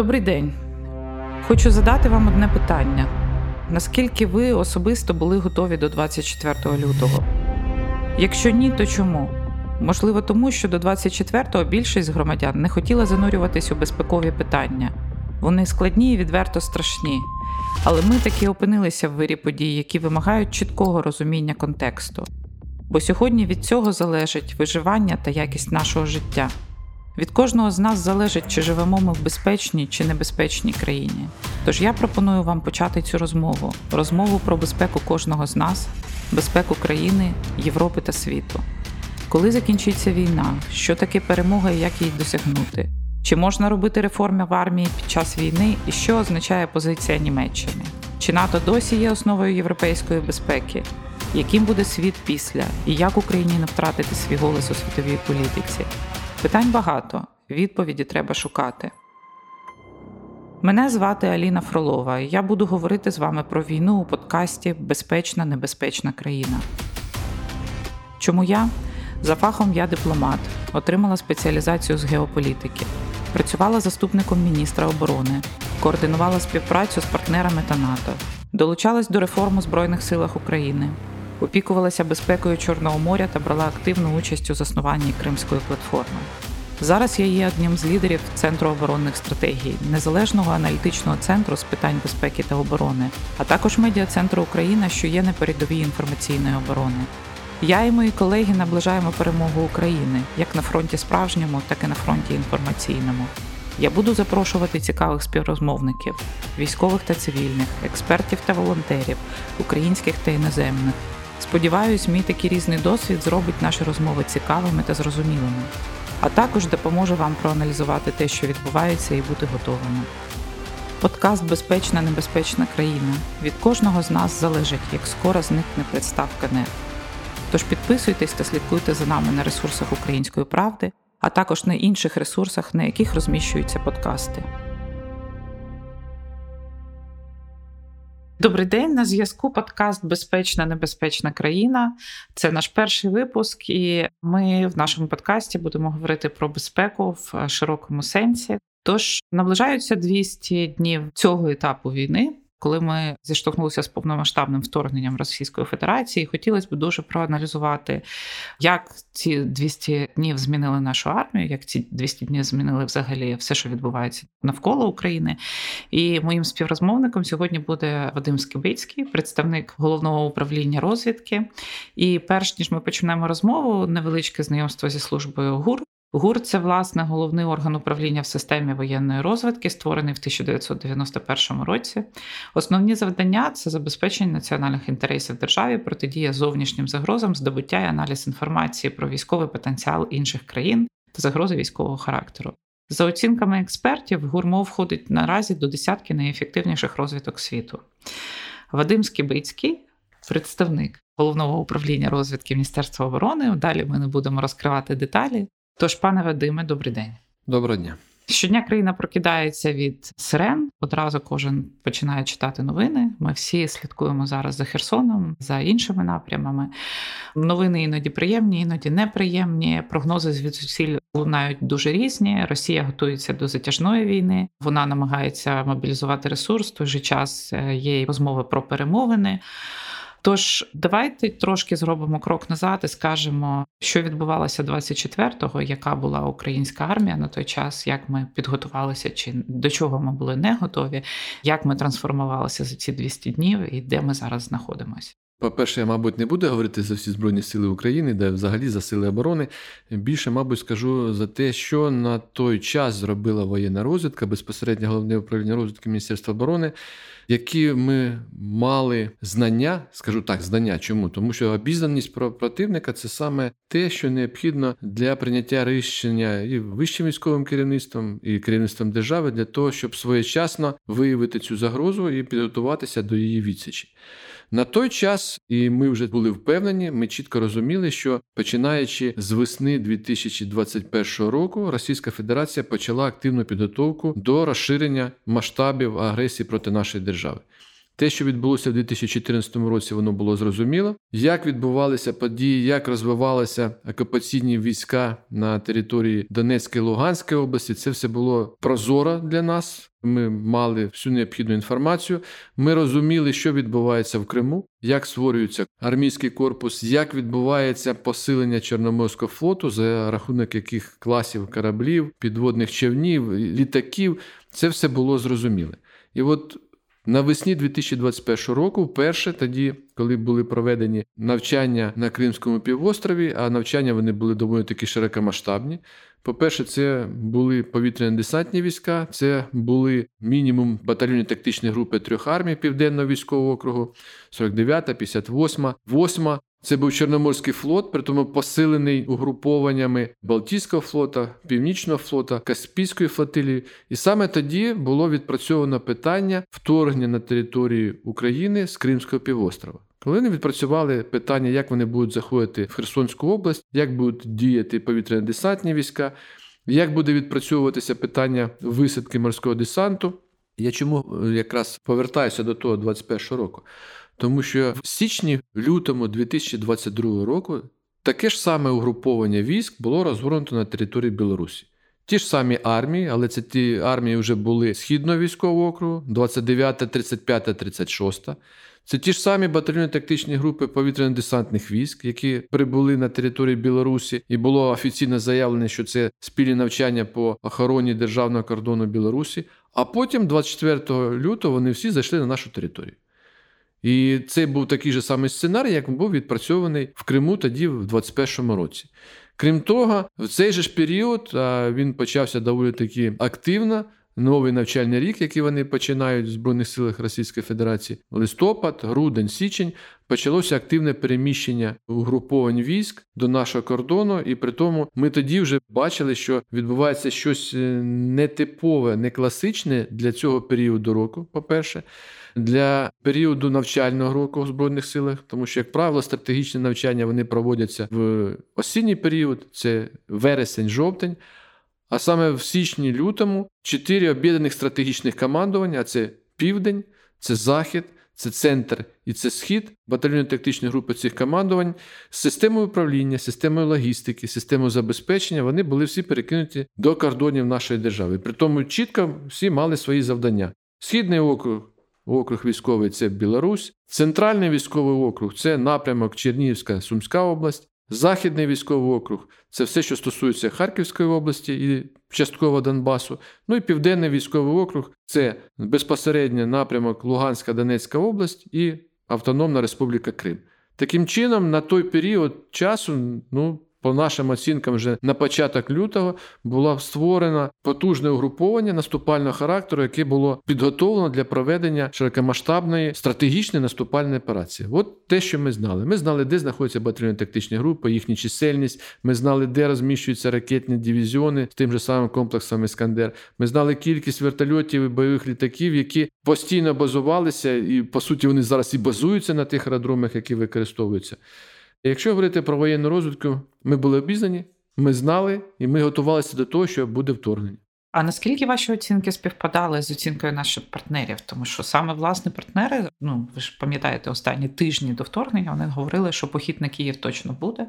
Добрий день. Хочу задати вам одне питання: наскільки ви особисто були готові до 24 лютого? Якщо ні, то чому? Можливо, тому що до 24-го більшість громадян не хотіла занурюватись у безпекові питання. Вони складні і відверто страшні. Але ми таки опинилися в вирі подій, які вимагають чіткого розуміння контексту. Бо сьогодні від цього залежить виживання та якість нашого життя. Від кожного з нас залежить, чи живемо ми в безпечній чи небезпечній країні. Тож я пропоную вам почати цю розмову розмову про безпеку кожного з нас, безпеку країни, Європи та світу. Коли закінчиться війна, що таке перемога і як її досягнути? Чи можна робити реформи в армії під час війни і що означає позиція Німеччини? Чи НАТО досі є основою європейської безпеки? Яким буде світ після і як Україні не втратити свій голос у світовій політиці? Питань багато, відповіді треба шукати. Мене звати Аліна Фролова, і я буду говорити з вами про війну у подкасті Безпечна небезпечна країна. Чому я? За фахом я дипломат, отримала спеціалізацію з геополітики, працювала заступником міністра оборони, координувала співпрацю з партнерами та НАТО, долучалась до реформ у Збройних силах України, опікувалася безпекою Чорного моря та брала активну участь у заснуванні Кримської платформи. Зараз я є одним з лідерів Центру оборонних стратегій, незалежного аналітичного центру з питань безпеки та оборони, а також медіа-центру Україна, що є на передовій інформаційної оборони. Я і мої колеги наближаємо перемогу України як на фронті справжньому, так і на фронті інформаційному. Я буду запрошувати цікавих співрозмовників, військових та цивільних, експертів та волонтерів, українських та іноземних. Сподіваюсь, мій такий різний досвід зробить наші розмови цікавими та зрозумілими, а також допоможе вам проаналізувати те, що відбувається, і бути готовими. Подкаст Безпечна небезпечна країна. Від кожного з нас залежить, як скоро зникне представка НЕТ. Тож підписуйтесь та слідкуйте за нами на ресурсах Української правди, а також на інших ресурсах, на яких розміщуються подкасти. Добрий день. На зв'язку подкаст Безпечна небезпечна країна. Це наш перший випуск, і ми в нашому подкасті будемо говорити про безпеку в широкому сенсі. Тож наближаються 200 днів цього етапу війни коли ми зіштовхнулися з повномасштабним вторгненням Російської Федерації, хотілося б дуже проаналізувати, як ці 200 днів змінили нашу армію, як ці 200 днів змінили взагалі все, що відбувається навколо України. І моїм співрозмовником сьогодні буде Вадим Скибицький, представник головного управління розвідки. І перш ніж ми почнемо розмову, невеличке знайомство зі службою ГУР. ГУР це власне головний орган управління в системі воєнної розвитки, створений в 1991 році. Основні завдання це забезпечення національних інтересів державі, протидія зовнішнім загрозам, здобуття і аналіз інформації про військовий потенціал інших країн та загрози військового характеру. За оцінками експертів, ГУРМО входить наразі до десятки найефективніших розвиток світу. Вадим Скібицький, представник головного управління розвідки Міністерства оборони. Далі ми не будемо розкривати деталі. Тож, пане Вадиме, добрий день. Доброго дня. Щодня країна прокидається від сирен. Одразу кожен починає читати новини. Ми всі слідкуємо зараз за Херсоном, за іншими напрямами. Новини іноді приємні, іноді неприємні. Прогнози звідсіль лунають дуже різні. Росія готується до затяжної війни. Вона намагається мобілізувати ресурс. В той же час е, є розмови про перемовини. Тож давайте трошки зробимо крок назад і скажемо, що відбувалося 24-го, яка була українська армія на той час, як ми підготувалися, чи до чого ми були не готові, як ми трансформувалися за ці 200 днів і де ми зараз знаходимося. По-перше, я, мабуть, не буду говорити за всі Збройні Сили України, де взагалі за сили оборони. Більше, мабуть, скажу за те, що на той час зробила воєнна розвідка, безпосередньо головне управління розвідки Міністерства оборони, які ми мали знання, скажу так, знання. Чому? Тому що обізнаність про противника це саме те, що необхідно для прийняття рішення і вищим військовим керівництвом, і керівництвом держави для того, щоб своєчасно виявити цю загрозу і підготуватися до її відсічі. На той час, і ми вже були впевнені, ми чітко розуміли, що починаючи з весни 2021 року, Російська Федерація почала активну підготовку до розширення масштабів агресії проти нашої держави. Те, що відбулося в 2014 році, воно було зрозуміло. Як відбувалися події, як розвивалися окупаційні війська на території Донецької Луганської області, це все було прозоро для нас. Ми мали всю необхідну інформацію. Ми розуміли, що відбувається в Криму, як створюється армійський корпус, як відбувається посилення Чорноморського флоту, за рахунок яких класів кораблів, підводних човнів, літаків. Це все було зрозуміле. І от Навесні 2021 року, вперше тоді, коли були проведені навчання на Кримському півострові, а навчання вони були доволі таки широкомасштабні. По-перше, це були повітряно-десантні війська, це були мінімум батальйонні тактичні групи трьох армій Південного військового округу, 49, 58, 8. Це був Чорноморський флот, при тому посилений угрупованнями Балтійського флота, Північного флота, Каспійської флотилії. І саме тоді було відпрацьовано питання вторгнення на територію України з Кримського півострова. Коли вони відпрацювали питання, як вони будуть заходити в Херсонську область, як будуть діяти повітряно-десантні війська, як буде відпрацьовуватися питання висадки морського десанту. Я чому е, якраз повертаюся до того 21 року? Тому що в січні-лютому 2022 року таке ж саме угруповання військ було розгорнуто на території Білорусі. Ті ж самі армії, але це ті армії вже були Східного військового округу, 29, 35, 36. Це ті ж самі батальйонні тактичні групи повітряно-десантних військ, які прибули на території Білорусі, і було офіційно заявлено, що це спільні навчання по охороні державного кордону Білорусі. А потім, 24 лютого, вони всі зайшли на нашу територію. І це був такий же самий сценарій, як був відпрацьований в Криму тоді, в 21-му році. Крім того, в цей же ж період він почався доволі таки активно. Новий навчальний рік, який вони починають в Збройних силах Російської Федерації, листопад, грудень, січень, почалося активне переміщення угруповань військ до нашого кордону, і при тому ми тоді вже бачили, що відбувається щось е, нетипове, не класичне для цього періоду року. По-перше, для періоду навчального року в збройних силах, тому що, як правило, стратегічні навчання вони проводяться в осінній період, це вересень-жовтень. А саме в січні-лютому чотири об'єднаних стратегічних командування: це південь, це захід, це центр і це схід, батальйонні тактичні групи цих командувань з системою управління, системою логістики, системою забезпечення, вони були всі перекинуті до кордонів нашої держави. При тому чітко всі мали свої завдання. Східний округ округ військовий це Білорусь, центральний військовий округ це напрямок Чернігівська, Сумська область, Західний військовий округ це все, що стосується Харківської області і частково Донбасу. Ну і Південний військовий округ це безпосередньо напрямок Луганська, Донецька область і Автономна Республіка Крим. Таким чином, на той період часу, ну, по нашим оцінкам, вже на початок лютого було створено потужне угруповання наступального характеру, яке було підготовлено для проведення широкомасштабної стратегічної наступальної операції. От те, що ми знали. Ми знали, де знаходяться батальйонні тактичні групи, їхня чисельність. Ми знали, де розміщуються ракетні дивізіони з тим же самим комплексом Іскандер. Ми знали кількість вертольотів і бойових літаків, які постійно базувалися, і по суті вони зараз і базуються на тих аеродромах, які використовуються. Якщо говорити про воєнну розвідку, ми були обізнані, ми знали і ми готувалися до того, що буде вторгнення. А наскільки ваші оцінки співпадали з оцінкою наших партнерів? Тому що саме власне партнери, ну ви ж пам'ятаєте, останні тижні до вторгнення вони говорили, що похід на Київ точно буде.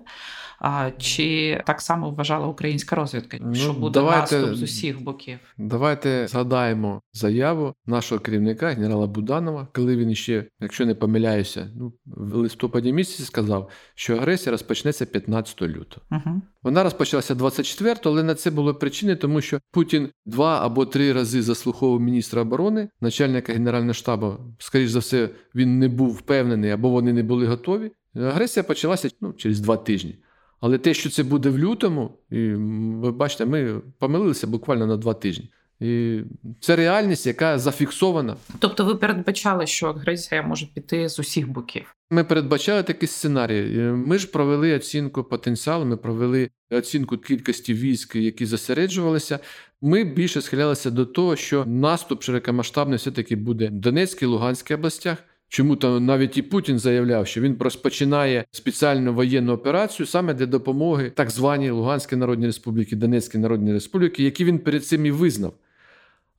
А чи так само вважала українська розвідка, ну, що буде давайте, наступ з усіх боків? Давайте згадаємо заяву нашого керівника генерала Буданова, коли він ще, якщо не помиляюся, ну в листопаді місяці сказав, що агресія розпочнеться 15 лютого. Угу. Вона розпочалася 24, але на це було причини, тому що Путін два або три рази заслуховував міністра оборони, начальника генерального штабу. Скоріше за все, він не був впевнений або вони не були готові. Агресія почалася ну, через два тижні. Але те, що це буде в лютому, і ви бачите, ми помилилися буквально на два тижні. І це реальність, яка зафіксована. Тобто, ви передбачали, що агресія може піти з усіх боків? Ми передбачали такий сценарій. Ми ж провели оцінку потенціалу, ми провели оцінку кількості військ, які зосереджувалися. Ми більше схилялися до того, що наступ широкомасштабний все-таки буде в Донецькій, Луганській областях. Чому то навіть і Путін заявляв, що він розпочинає спеціальну воєнну операцію саме для допомоги так званій Луганській Народній Республіки, Донецькій Народній Республіки, які він перед цим і визнав.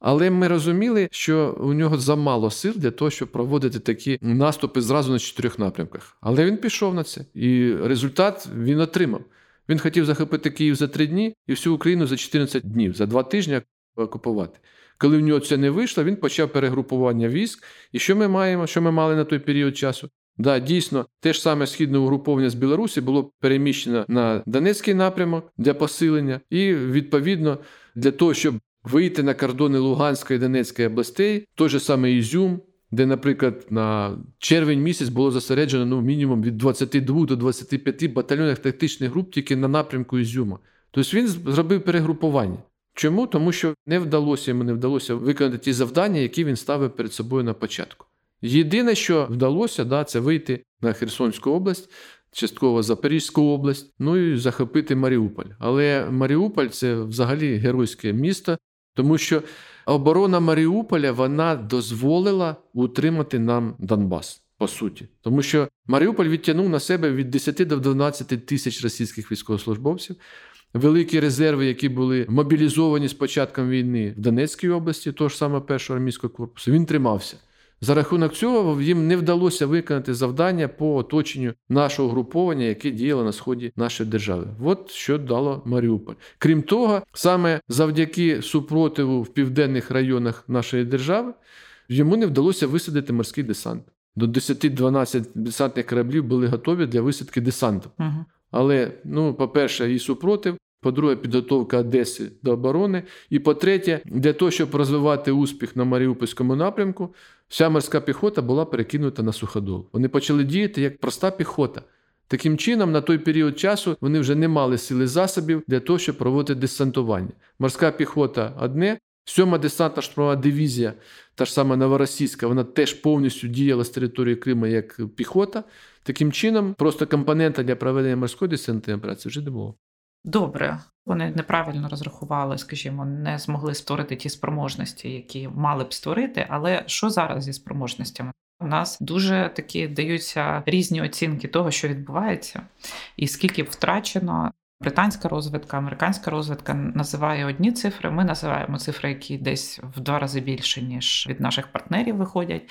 Але ми розуміли, що у нього замало сил для того, щоб проводити такі наступи зразу на чотирьох напрямках. Але він пішов на це, і результат він отримав. Він хотів захопити Київ за три дні і всю Україну за 14 днів, за два тижні окупувати. Коли в нього це не вийшло, він почав перегрупування військ. І що ми маємо? Що ми мали на той період часу? Да, дійсно, те ж саме східне угруповання з Білорусі було переміщено на Донецький напрямок для посилення, і відповідно для того, щоб вийти на кордони Луганської і Донецької областей, той же самий Ізюм, де, наприклад, на червень місяць було зосереджено ну, мінімум від 22 до 25 батальйонних тактичних груп тільки на напрямку Ізюма. Тобто він зробив перегрупування. Чому? Тому що не вдалося йому не вдалося виконати ті завдання, які він ставив перед собою на початку. Єдине, що вдалося, да, це вийти на Херсонську область, частково Запорізьку область, ну і захопити Маріуполь. Але Маріуполь це взагалі геройське місто, тому що оборона Маріуполя вона дозволила утримати нам Донбас. По суті, тому що Маріуполь відтягнув на себе від 10 до 12 тисяч російських військовослужбовців, великі резерви, які були мобілізовані з початком війни в Донецькій області, того ж саме першого армійського корпусу. Він тримався. За рахунок цього їм не вдалося виконати завдання по оточенню нашого груповання, яке діяло на сході нашої держави. От що дало Маріуполь. Крім того, саме завдяки супротиву в південних районах нашої держави йому не вдалося висадити морський десант. До 10-12 десантних кораблів були готові для висадки десанту. Угу. Але, ну, по-перше, і супротив, по-друге, підготовка Одеси до оборони. І по-третє, для того, щоб розвивати успіх на Маріупольському напрямку, вся морська піхота була перекинута на суходол. Вони почали діяти як проста піхота. Таким чином, на той період часу вони вже не мали сили засобів для того, щоб проводити десантування. Морська піхота одне, сьома десантна штурмова дивізія, та ж сама новоросійська, вона теж повністю діяла з території Криму як піхота. Таким чином, просто компонента для проведення морської десантної операції вже не було. Добре, вони неправильно розрахували, скажімо, не змогли створити ті спроможності, які мали б створити. Але що зараз зі спроможностями? У нас дуже такі даються різні оцінки того, що відбувається, і скільки втрачено. Британська розвідка, американська розвідка називає одні цифри. Ми називаємо цифри, які десь в два рази більше, ніж від наших партнерів виходять.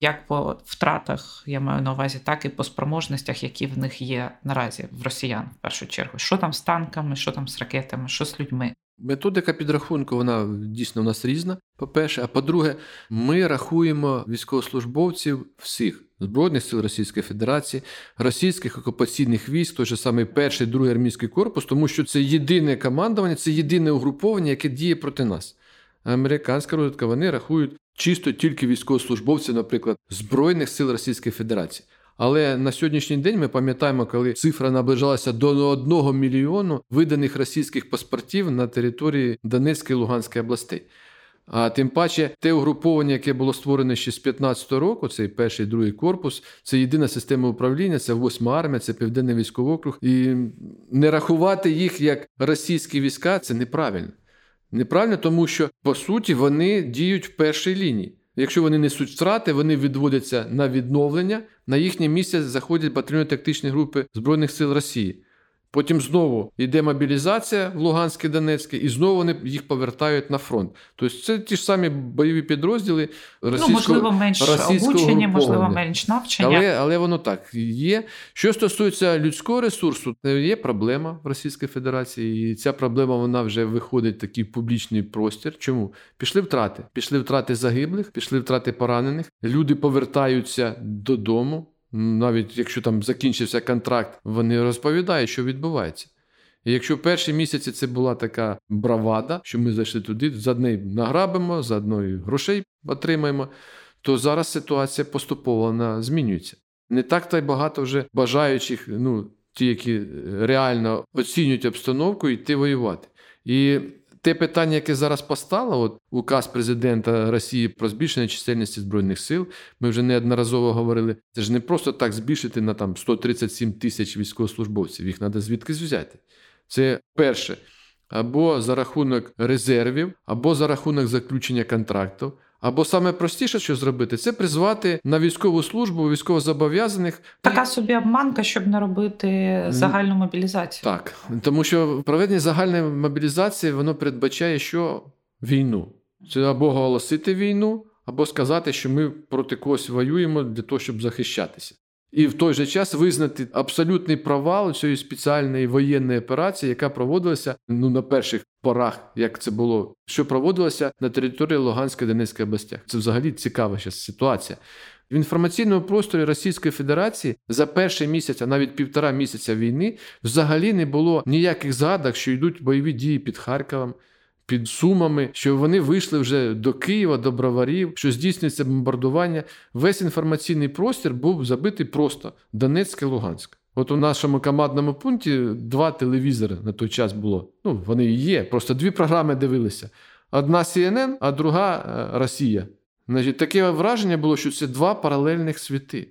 Як по втратах я маю на увазі, так і по спроможностях, які в них є наразі в росіян в першу чергу. Що там з танками, що там з ракетами, що з людьми. Методика підрахунку вона дійсно у нас різна. По-перше, а по-друге, ми рахуємо військовослужбовців всіх збройних сил Російської Федерації, російських окупаційних військ, той же самий перший, другий армійський корпус, тому що це єдине командування, це єдине угруповання, яке діє проти нас. Американська розвідка вони рахують чисто тільки військовослужбовців, наприклад, Збройних сил Російської Федерації. Але на сьогоднішній день ми пам'ятаємо, коли цифра наближалася до одного мільйону виданих російських паспортів на території Донецької і Луганської областей. А тим паче, те угруповання, яке було створене ще з 15-го року, цей перший другий корпус, це єдина система управління, це восьма армія, це південний військовий округ. І не рахувати їх як російські війська це неправильно. Неправильно, тому що по суті вони діють в першій лінії. Якщо вони несуть втрати, вони відводяться на відновлення. На їхнє місце заходять батальйони тактичні групи Збройних сил Росії. Потім знову йде мобілізація в Луганській, Донецькій, і знову вони їх повертають на фронт. Тобто це ті ж самі бойові підрозділи російського, ну, можливо, менш обучення, можливо, менш навчання. Але але воно так є. Що стосується людського ресурсу, є проблема в Російській Федерації, і ця проблема вона вже виходить в такий публічний простір. Чому? Пішли втрати? Пішли втрати загиблих, пішли втрати поранених. Люди повертаються додому навіть якщо там закінчився контракт, вони розповідають, що відбувається. І якщо перші місяці це була така бравада, що ми зайшли туди, за неї награбимо, за одної грошей отримаємо, то зараз ситуація поступово змінюється. Не так та й багато вже бажаючих, ну, ті, які реально оцінюють обстановку, йти воювати. І те питання, яке зараз постало, от указ президента Росії про збільшення чисельності збройних сил, ми вже неодноразово говорили. Це ж не просто так збільшити на там 137 тисяч військовослужбовців. Їх треба звідкись взяти. Це перше. Або за рахунок резервів, або за рахунок заключення контрактів, або саме простіше, що зробити, це призвати на військову службу військовозобов'язаних. Така собі обманка, щоб не робити загальну мобілізацію. Так, тому що проведення загальної мобілізації воно передбачає, що війну. Це або оголосити війну, або сказати, що ми проти когось воюємо для того, щоб захищатися. І в той же час визнати абсолютний провал цієї спеціальної воєнної операції, яка проводилася ну на перших порах, як це було, що проводилося на території Луганської Донецької областях. Це взагалі цікава зараз ситуація. В інформаційному просторі Російської Федерації за перший місяць, а навіть півтора місяця війни, взагалі не було ніяких згадок, що йдуть бойові дії під Харковом. Під сумами, що вони вийшли вже до Києва, до Броварів, що здійснюється бомбардування. Весь інформаційний простір був забитий просто Донецьк і Луганськ. От у нашому командному пункті два телевізори на той час було. Ну, вони і є. Просто дві програми дивилися: одна CNN, а друга е, Росія. Значить, Таке враження було, що це два паралельних світи.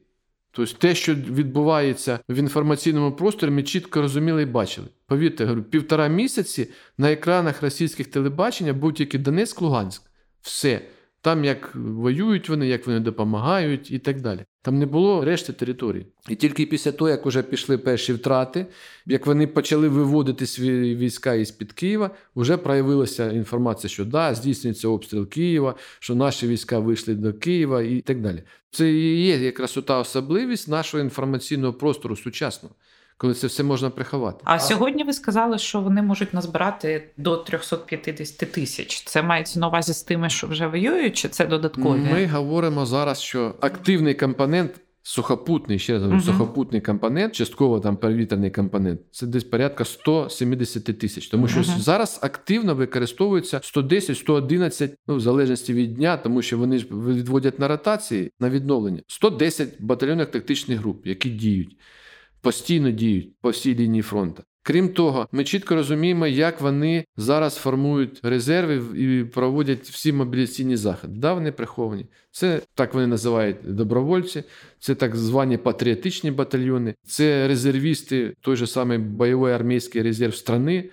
Тобто те, що відбувається в інформаційному просторі, ми чітко розуміли і бачили. Повірте, говорю, півтора місяці на екранах російських телебачення був тільки Донецьк, Луганськ. Все. Там як воюють вони, як вони допомагають і так далі. Там не було решти території. І тільки після того, як вже пішли перші втрати, як вони почали виводити свої війська із під Києва, вже проявилася інформація, що да, здійснюється обстріл Києва, що наші війська вийшли до Києва і так далі. Це і є якраз та особливість нашого інформаційного простору сучасного коли це все можна приховати. А, а сьогодні ви сказали, що вони можуть назбирати до 350 тисяч. Це мається на увазі з тими, що вже воюють, чи це додаткові? Ми говоримо зараз, що активний компонент. Сухопутний, ще раз говорю, uh-huh. сухопутний компонент, частково там перевітряний компонент, це десь порядка 170 тисяч. Тому що uh-huh. зараз активно використовується 110-111, ну в залежності від дня, тому що вони ж відводять на ротації на відновлення 110 батальйонних тактичних груп, які діють постійно діють по всій лінії фронту. Крім того, ми чітко розуміємо, як вони зараз формують резерви і проводять всі мобілізаційні заходи. Да, вони приховані. Це так вони називають добровольці, це так звані патріотичні батальйони, це резервісти, той же самий бойовий армійський резерв страни,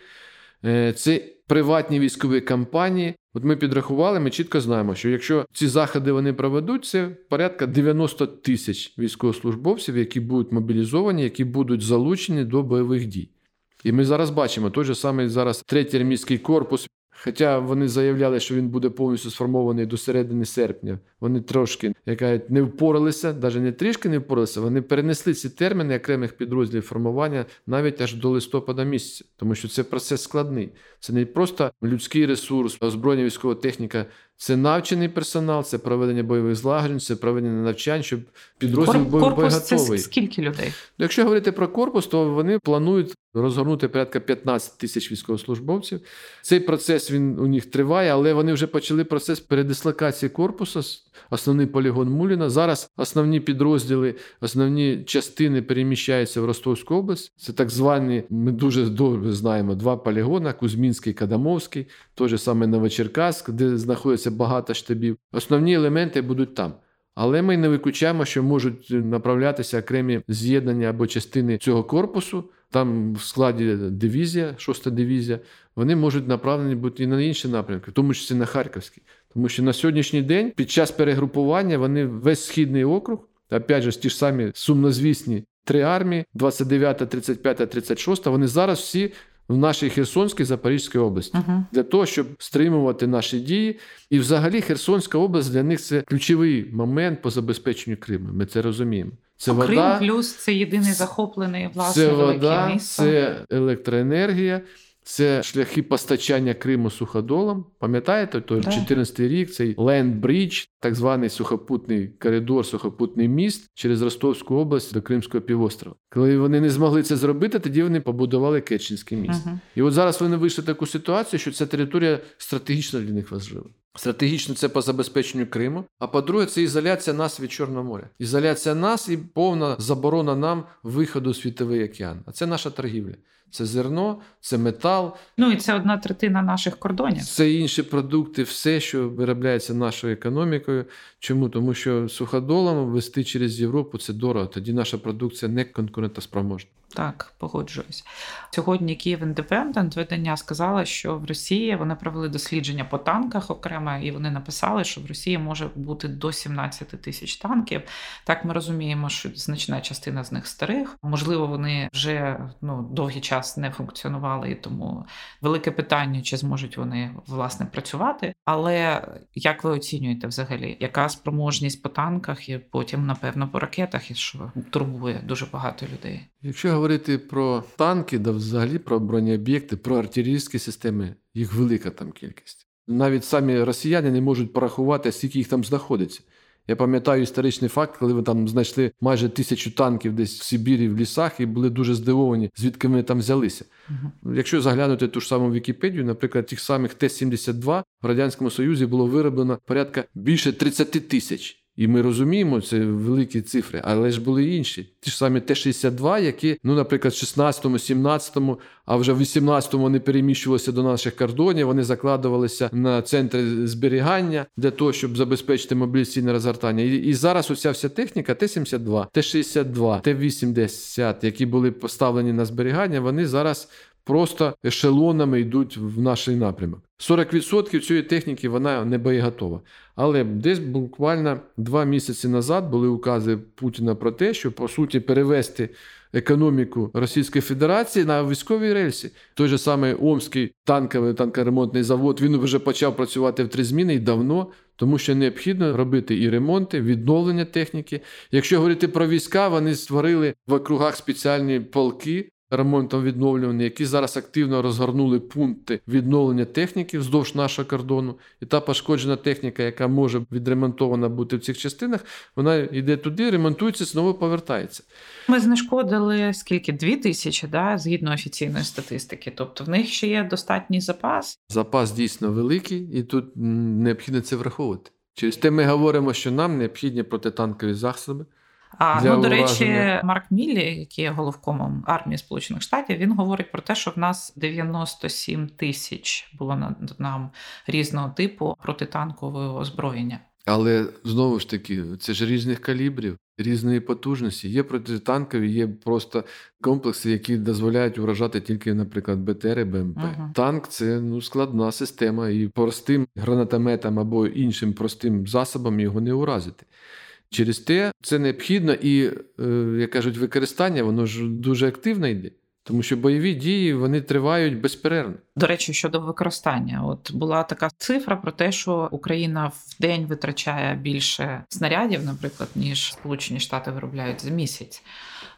е, це приватні військові кампанії. От ми підрахували, ми чітко знаємо, що якщо ці заходи вони проведуть, це порядка 90 тисяч військовослужбовців, які будуть мобілізовані, які будуть залучені до бойових дій. І ми зараз бачимо той же самий зараз третій армійський корпус. Хоча вони заявляли, що він буде повністю сформований до середини серпня. Вони трошки яка не впоралися, навіть не трішки не впоралися. Вони перенесли ці терміни окремих підрозділів формування навіть аж до листопада місяця, тому що це процес складний. Це не просто людський ресурс, озброєння військова техніка. Це навчений персонал, це проведення бойових злагоджень, це проведення навчань, щоб підрозділ був корпус готовий. Це скільки людей? Якщо говорити про корпус, то вони планують розгорнути порядка 15 тисяч військовослужбовців. Цей процес він у них триває, але вони вже почали процес передислокації корпусу. Основний полігон Муліна. Зараз основні підрозділи, основні частини переміщаються в Ростовську область. Це так звані, ми дуже добре знаємо, два полігони: Кузьмінський, Кадамовський, той же саме Новочеркаськ, де знаходиться багато штабів. Основні елементи будуть там. Але ми не виключаємо, що можуть направлятися окремі з'єднання або частини цього корпусу. Там в складі дивізія, шоста дивізія, вони можуть направлені бути і на інші напрямки, в тому числі на Харківський. Тому що на сьогоднішній день під час перегрупування вони весь східний округ, опять же, ті ж самі сумнозвісні три армії, 29, 35, 36, вони зараз всі в нашій Херсонській Запорізькій області uh-huh. для того, щоб стримувати наші дії. І, взагалі, Херсонська область для них це ключовий момент по забезпеченню Криму. Ми це розуміємо. Це Крим вода, плюс це єдиний захоплений власне це вода, місто. це електроенергія. Це шляхи постачання Криму суходолом. Пам'ятаєте, той 14-й рік цей Land Bridge, так званий сухопутний коридор, сухопутний міст через Ростовську область до Кримського півострова. Коли вони не змогли це зробити, тоді вони побудували Кетчинський міст. Uh-huh. І от зараз вони вийшли в таку ситуацію, що ця територія стратегічно для них важлива. Стратегічно це по забезпеченню Криму. А по-друге, це ізоляція нас від Чорного моря. Ізоляція нас і повна заборона нам виходу у світовий океан. А це наша торгівля. Це зерно, це метал. Ну і це одна третина наших кордонів. Це інші продукти, все, що виробляється нашою економікою. Чому? Тому що суходолом вести через Європу це дорого. Тоді наша продукція не конкурентоспроможна. Так, погоджуюсь. Сьогодні Київ Індепендент видання сказала, що в Росії вони провели дослідження по танках окремо, і вони написали, що в Росії може бути до 17 тисяч танків. Так ми розуміємо, що значна частина з них старих. Можливо, вони вже ну довгий час не функціонували, і тому велике питання, чи зможуть вони власне працювати. Але як ви оцінюєте взагалі, яка спроможність по танках і потім, напевно, по ракетах, і що турбує дуже багато людей? Якщо говорити про танки, да взагалі про бронеоб'єкти, про артилерійські системи, їх велика там кількість. Навіть самі росіяни не можуть порахувати, скільки їх там знаходиться. Я пам'ятаю історичний факт, коли ви там знайшли майже тисячу танків десь в Сибірі, в лісах, і були дуже здивовані, звідки вони там взялися. Угу. Якщо заглянути ту ж саму Вікіпедію, наприклад, тих самих Т-72 в Радянському Союзі було вироблено порядка більше 30 тисяч. І ми розуміємо, це великі цифри, але ж були інші. Ті ж самі Т-62, які, ну, наприклад, в 16-му, 17-му, а вже в 18-му вони переміщувалися до наших кордонів, вони закладувалися на центри зберігання для того, щоб забезпечити мобілізаційне розгортання. І, і зараз уся вся техніка Т-72, Т-62, Т-80, які були поставлені на зберігання, вони зараз просто ешелонами йдуть в наш напрямок. 40% цієї техніки вона не боєготова. Але десь буквально два місяці назад були укази Путіна про те, що по суті перевести економіку Російської Федерації на військовій рельсі. Той же самий Омський танковий танкоремонтний завод він вже почав працювати в три зміни і давно. Тому що необхідно робити і ремонти, відновлення техніки. Якщо говорити про війська, вони створили в округах спеціальні полки ремонтом відновлювані, які зараз активно розгорнули пункти відновлення техніки вздовж нашого кордону. І та пошкоджена техніка, яка може відремонтована бути в цих частинах, вона йде туди, ремонтується, знову повертається. Ми знешкодили скільки дві тисячі, да, згідно офіційної статистики. Тобто в них ще є достатній запас. Запас дійсно великий, і тут необхідно це враховувати. Через те ми говоримо, що нам необхідні протитанкові засоби. А ну до речі, Марк Міллі, який є головкомом армії Сполучених Штатів, він говорить про те, що в нас 97 тисяч було над нам різного типу протитанкового озброєння. Але знову ж таки, це ж різних калібрів, різної потужності. Є протитанкові, є просто комплекси, які дозволяють вражати тільки, наприклад, БТР і БМП. Угу. Танк це ну складна система, і простим гранатометом або іншим простим засобом його не уразити. Через те це необхідно і, е, як кажуть, використання воно ж дуже активно йде. Тому що бойові дії вони тривають безперервно. До речі, щодо використання, от була така цифра про те, що Україна в день витрачає більше снарядів, наприклад, ніж Сполучені Штати виробляють за місяць.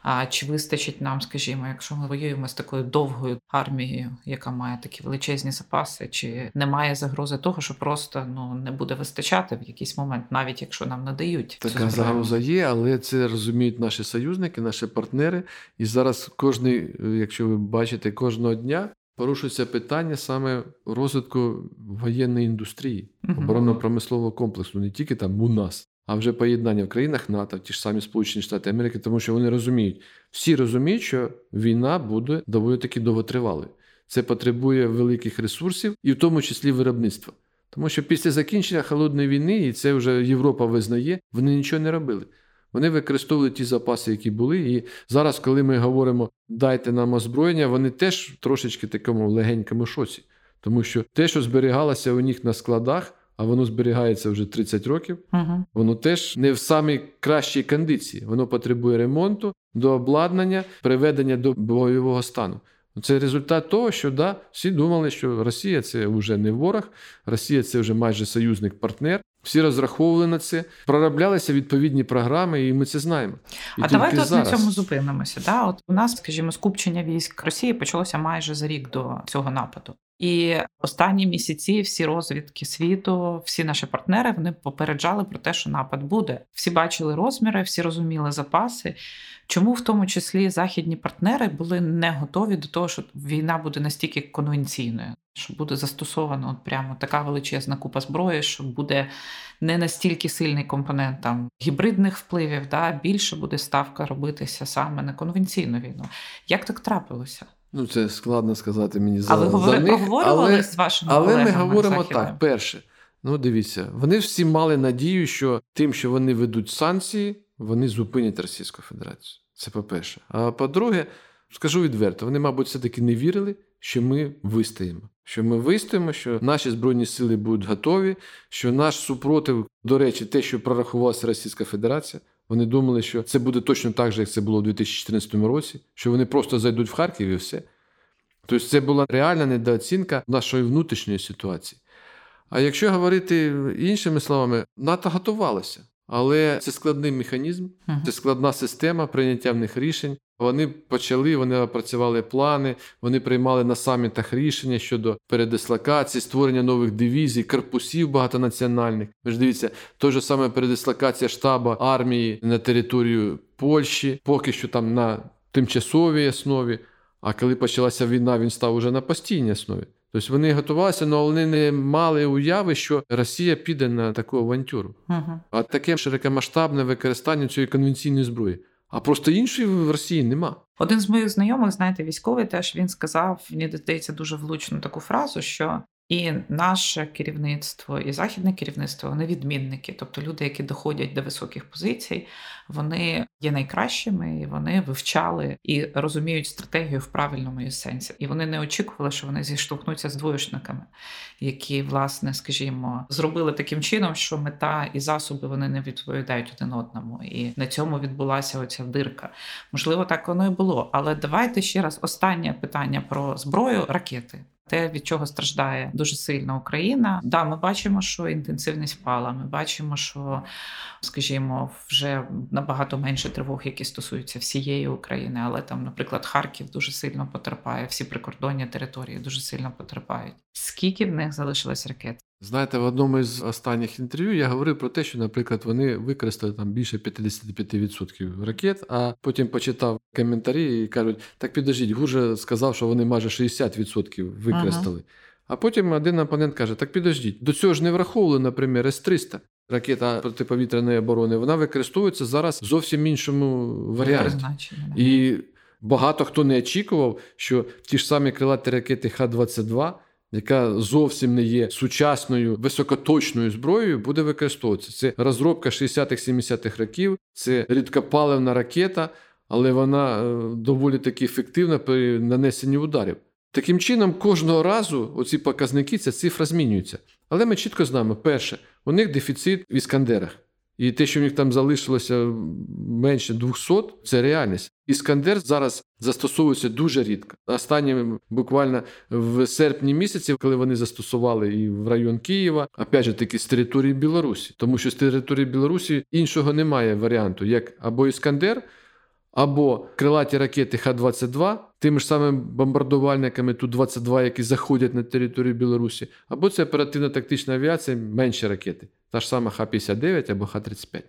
А чи вистачить нам, скажімо, якщо ми воюємо з такою довгою армією, яка має такі величезні запаси, чи немає загрози того, що просто ну не буде вистачати в якийсь момент, навіть якщо нам надають така загроза є, але це розуміють наші союзники, наші партнери. І зараз кожний, якщо ви бачите, кожного дня. Порушується питання саме розвитку воєнної індустрії, оборонно-промислового комплексу, не тільки там у нас, а вже поєднання в країнах НАТО, ті ж самі Сполучені Штати Америки, тому що вони розуміють, всі розуміють, що війна буде доволі таки довготривалою. Це потребує великих ресурсів, і в тому числі виробництва. Тому що після закінчення холодної війни, і це вже Європа визнає, вони нічого не робили. Вони використовували ті запаси, які були. І зараз, коли ми говоримо дайте нам озброєння, вони теж трошечки такому легенькому шоці. Тому що те, що зберігалося у них на складах, а воно зберігається вже 30 років, угу. воно теж не в самій кращій кондиції. Воно потребує ремонту, до обладнання, приведення до бойового стану. Це результат того, що да, всі думали, що Росія це вже не ворог, Росія це вже майже союзник-партнер. Всі розраховували на це, пророблялися відповідні програми, і ми це знаємо. І а давайте от на цьому зупинимося. Да? От у нас, скажімо, скупчення військ Росії почалося майже за рік до цього нападу. І останні місяці всі розвідки світу, всі наші партнери вони попереджали про те, що напад буде. Всі бачили розміри, всі розуміли запаси. Чому в тому числі західні партнери були не готові до того, що війна буде настільки конвенційною, що буде застосовано от прямо така величезна купа зброї, що буде не настільки сильний компонент там гібридних впливів, да, більше буде ставка робитися саме на конвенційну війну. Як так трапилося? Ну, це складно сказати мені за, а ви за них, але, з вашими але колегами ми говоримо західними? так. Перше, ну дивіться, вони всі мали надію, що тим, що вони ведуть санкції, вони зупинять Російську Федерацію. Це по-перше. А по-друге, скажу відверто, вони, мабуть, все-таки не вірили, що ми вистоїмо. Що ми вистоїмо, що наші збройні сили будуть готові, що наш супротив, до речі, те, що прорахувалася Російська Федерація. Вони думали, що це буде точно так же, як це було у 2014 році, що вони просто зайдуть в Харків і все. Тобто це була реальна недооцінка нашої внутрішньої ситуації. А якщо говорити іншими словами, НАТО готувалося. Але це складний механізм, це складна система прийняття в них рішень. Вони почали, вони опрацювали плани, вони приймали на самітах рішення щодо передислокації, створення нових дивізій, корпусів багатонаціональних. Ви ж дивіться, той же саме передислокація штабу армії на територію Польщі, поки що там на тимчасовій основі. А коли почалася війна, він став уже на постійній основі. Тобто вони готувалися, але вони не мали уяви, що Росія піде на таку авантюру. Угу. А таке широкомасштабне використання цієї конвенційної зброї. А просто іншої в Росії нема. Один з моїх знайомих, знаєте, військовий теж він сказав, мені здається, дуже влучну таку фразу, що і наше керівництво, і західне керівництво вони відмінники, тобто люди, які доходять до високих позицій, вони є найкращими, і вони вивчали і розуміють стратегію в правильному її сенсі. І вони не очікували, що вони зіштовхнуться з двоєчниками, які, власне, скажімо, зробили таким чином, що мета і засоби вони не відповідають один одному. І на цьому відбулася оця дирка. Можливо, так воно і було. Але давайте ще раз останнє питання про зброю ракети. Те, від чого страждає дуже сильно Україна. Да, ми бачимо, що інтенсивність впала. Ми бачимо, що, скажімо, вже набагато менше тривог, які стосуються всієї України. Але там, наприклад, Харків дуже сильно потерпає, всі прикордонні території дуже сильно потерпають. Скільки в них залишилось ракет? Знаєте, в одному із останніх інтерв'ю я говорив про те, що, наприклад, вони використали там більше 55% ракет, а потім почитав коментарі і кажуть: так підождіть, Гурже сказав, що вони майже 60% використали. Ага. А потім один опонент каже: так підождіть, до цього ж не враховували, наприклад, С-300. Ракета протиповітряної оборони, вона використовується зараз в зовсім іншому варіанті. І багато хто не очікував, що ті ж самі крилаті ракети Х-22 яка зовсім не є сучасною високоточною зброєю, буде використовуватися. Це розробка 60-70-х років, це рідкопаливна ракета, але вона е, доволі таки ефективна при нанесенні ударів. Таким чином, кожного разу оці показники, ця цифра змінюється. Але ми чітко знаємо, перше, у них дефіцит в іскандерах. І те, що в них там залишилося менше 200, це реальність. Іскандер зараз застосовується дуже рідко. Останнім буквально в серпні місяці, коли вони застосували і в район Києва, опять же таки з території Білорусі, тому що з території Білорусі іншого немає варіанту, як або Іскандер, або крилаті ракети Х-22, тими ж самими бомбардувальниками Ту-22, які заходять на територію Білорусі, або це оперативно-тактична авіація, менші ракети, та ж сама Х-59 або Х-35.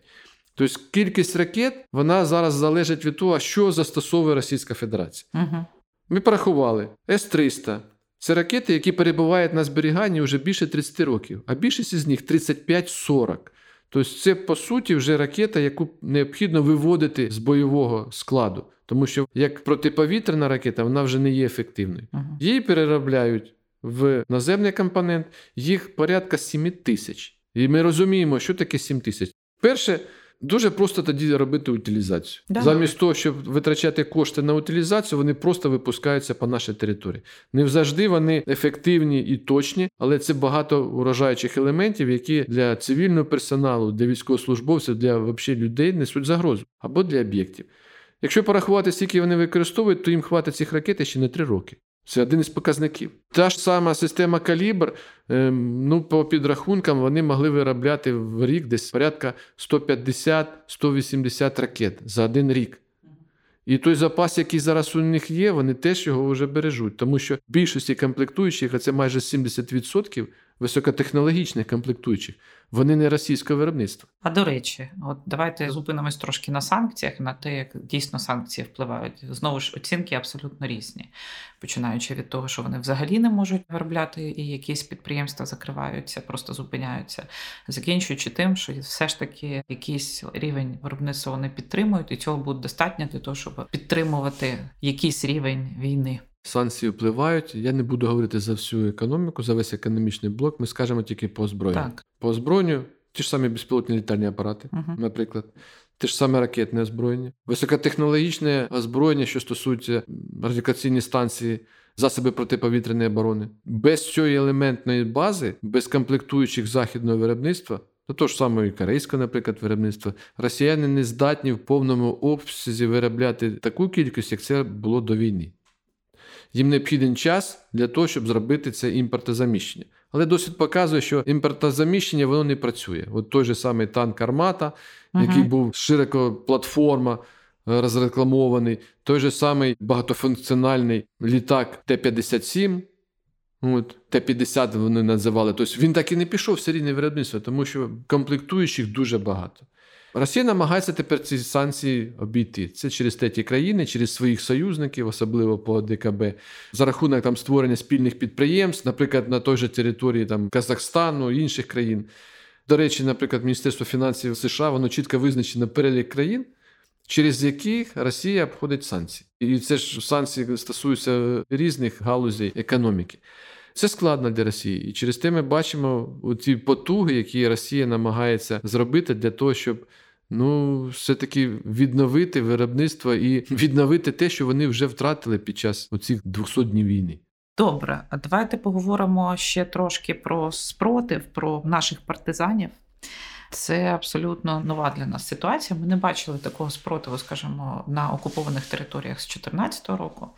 Тобто кількість ракет вона зараз залежить від того, що застосовує Російська Федерація. Угу. Ми порахували С-300. Це ракети, які перебувають на зберіганні вже більше 30 років, а більшість із них 35-40. Тобто, це по суті вже ракета, яку необхідно виводити з бойового складу, тому що як протиповітряна ракета, вона вже не є ефективною. Угу. Її переробляють в наземний компонент, їх порядка 7 тисяч. І ми розуміємо, що таке 7 тисяч. Перше, Дуже просто тоді робити утилізацію. Да. Замість того, щоб витрачати кошти на утилізацію, вони просто випускаються по нашій території. Не завжди вони ефективні і точні, але це багато урожаючих елементів, які для цивільного персоналу, для військовослужбовців, для взагалі людей несуть загрозу або для об'єктів. Якщо порахувати, скільки вони використовують, то їм хватить цих ракет ще на 3 роки. Це один із показників. Та ж сама система калібр, ну, по підрахункам, вони могли виробляти в рік десь порядка 150-180 ракет за один рік. І той запас, який зараз у них є, вони теж його вже бережуть, тому що більшості комплектуючих, а це майже 70% високотехнологічних комплектуючих, вони не російського виробництва. А до речі, от давайте зупинимось трошки на санкціях, на те, як дійсно санкції впливають. Знову ж оцінки абсолютно різні, починаючи від того, що вони взагалі не можуть виробляти, і якісь підприємства закриваються, просто зупиняються, закінчуючи тим, що все ж таки якийсь рівень виробництва вони підтримують, і цього буде достатньо для того, щоб підтримувати якийсь рівень війни. Санкції впливають. Я не буду говорити за всю економіку, за весь економічний блок. Ми скажемо тільки по озброєнню. Так. По озброєнню ті ж самі безпілотні літальні апарати, Угу. наприклад, те ж саме ракетне озброєння, високотехнологічне озброєння, що стосується радіокаційні станції, засоби протиповітряної оборони. Без цієї елементної бази, без комплектуючих західного виробництва. До того ж самого і корейського, наприклад, виробництва, росіяни не здатні в повному обсязі виробляти таку кількість, як це було до війни. Їм необхіден час для того, щоб зробити це імпортозаміщення. Але досвід показує, що імпортозаміщення воно не працює. От той же самий танк Армата, який був широко платформа е, розрекламований, той же самий багатофункціональний літак Т-57. От, Т-50 вони називали. Тобто він так і не пішов в серійне виробництво, тому що комплектуючих дуже багато. Росія намагається тепер ці санкції обійти. Це через треті країни, через своїх союзників, особливо по ДКБ, за рахунок там створення спільних підприємств, наприклад, на той же території там Казахстану інших країн. До речі, наприклад, Міністерство фінансів США воно чітко визначено перелік країн, через яких Росія обходить санкції. І це ж санкції стосуються різних галузей економіки. Це складно для Росії. І через те ми бачимо ці потуги, які Росія намагається зробити для того, щоб ну, все-таки відновити виробництво і відновити те, що вони вже втратили під час оцих 200 днів війни. Добре, а давайте поговоримо ще трошки про спротив, про наших партизанів. Це абсолютно нова для нас ситуація. Ми не бачили такого спротиву, скажімо, на окупованих територіях з 2014 року.